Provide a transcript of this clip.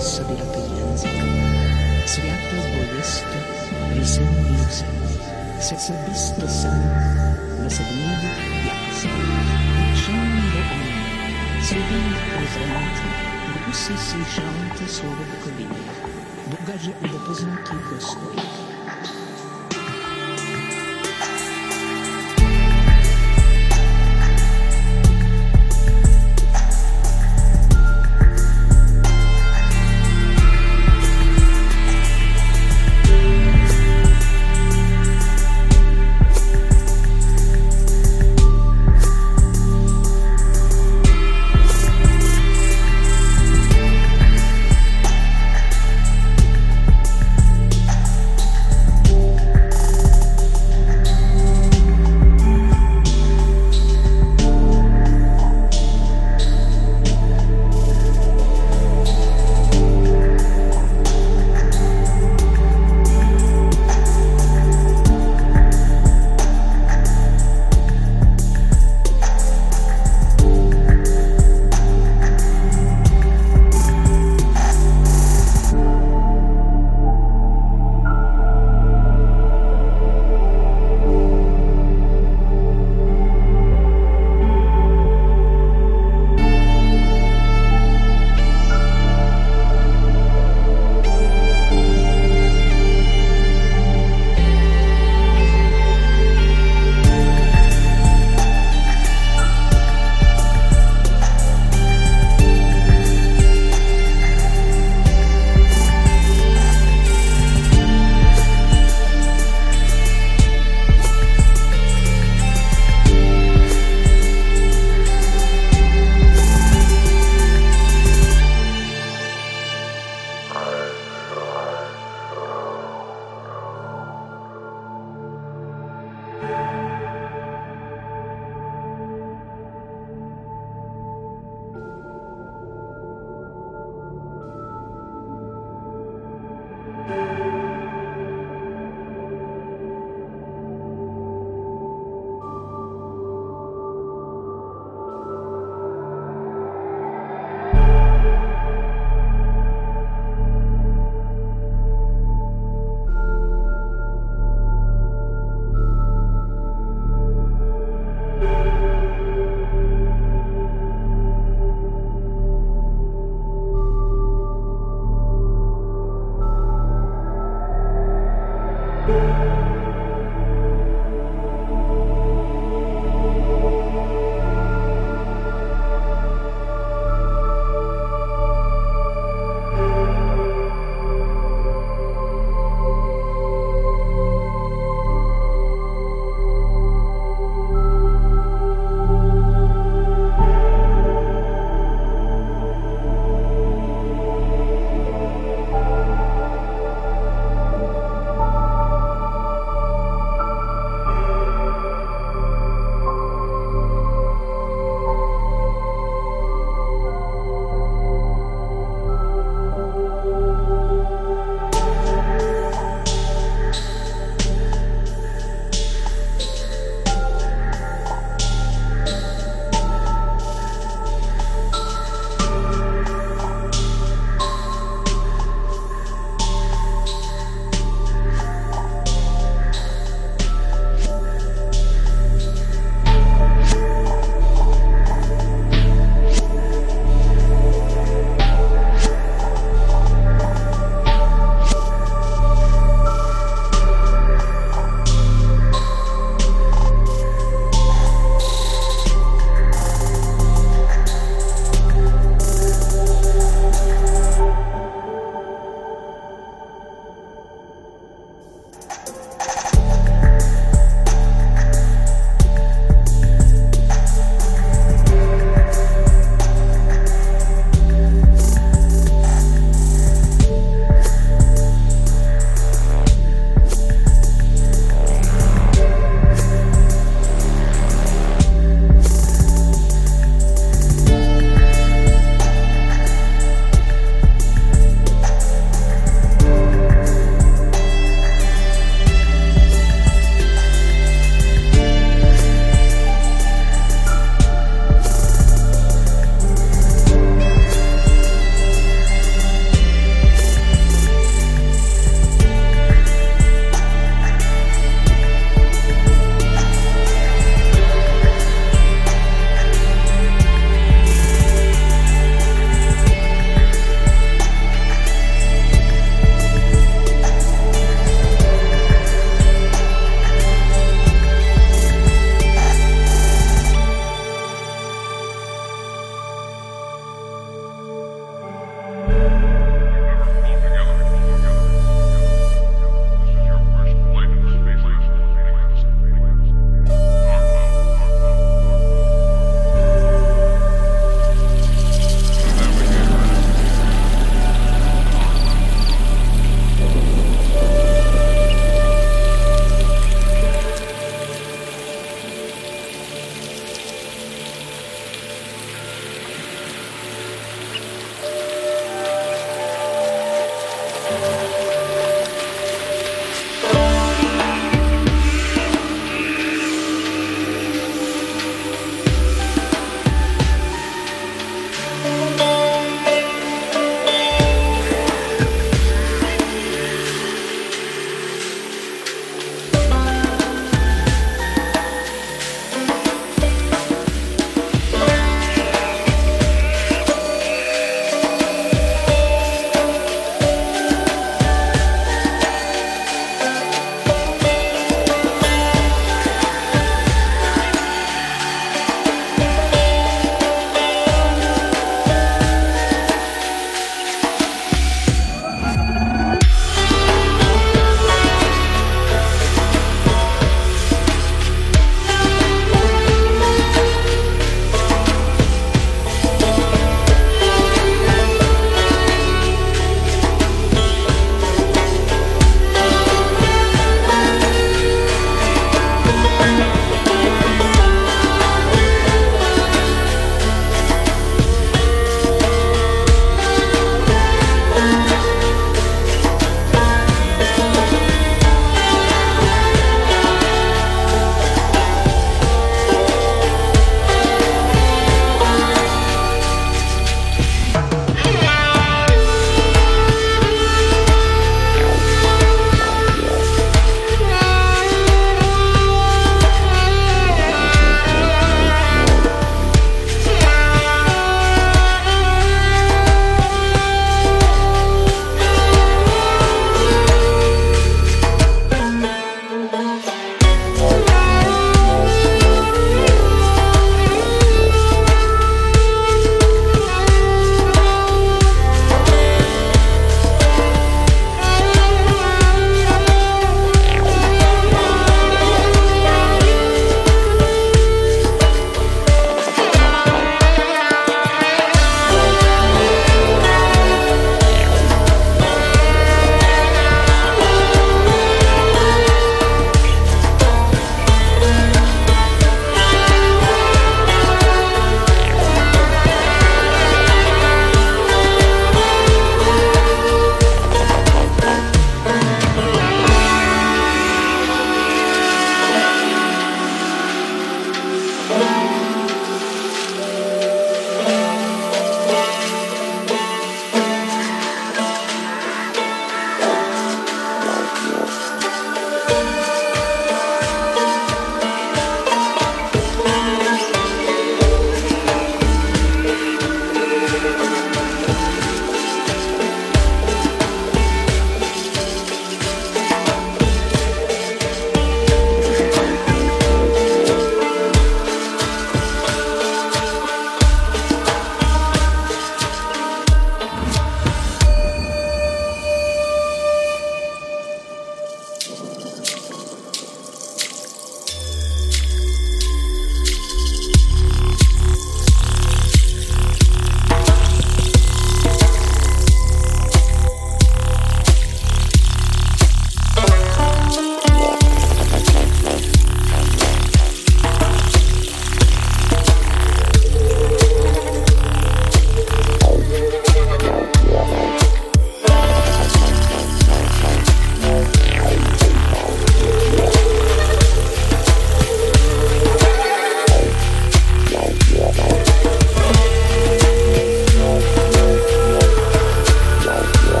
senso della pienza. Se altro volesse, mi sentisse. Se si visto san, la sabbia piazza. Dicendo a me, se vieni presente, non si sente solo di colina. Bugaggio e.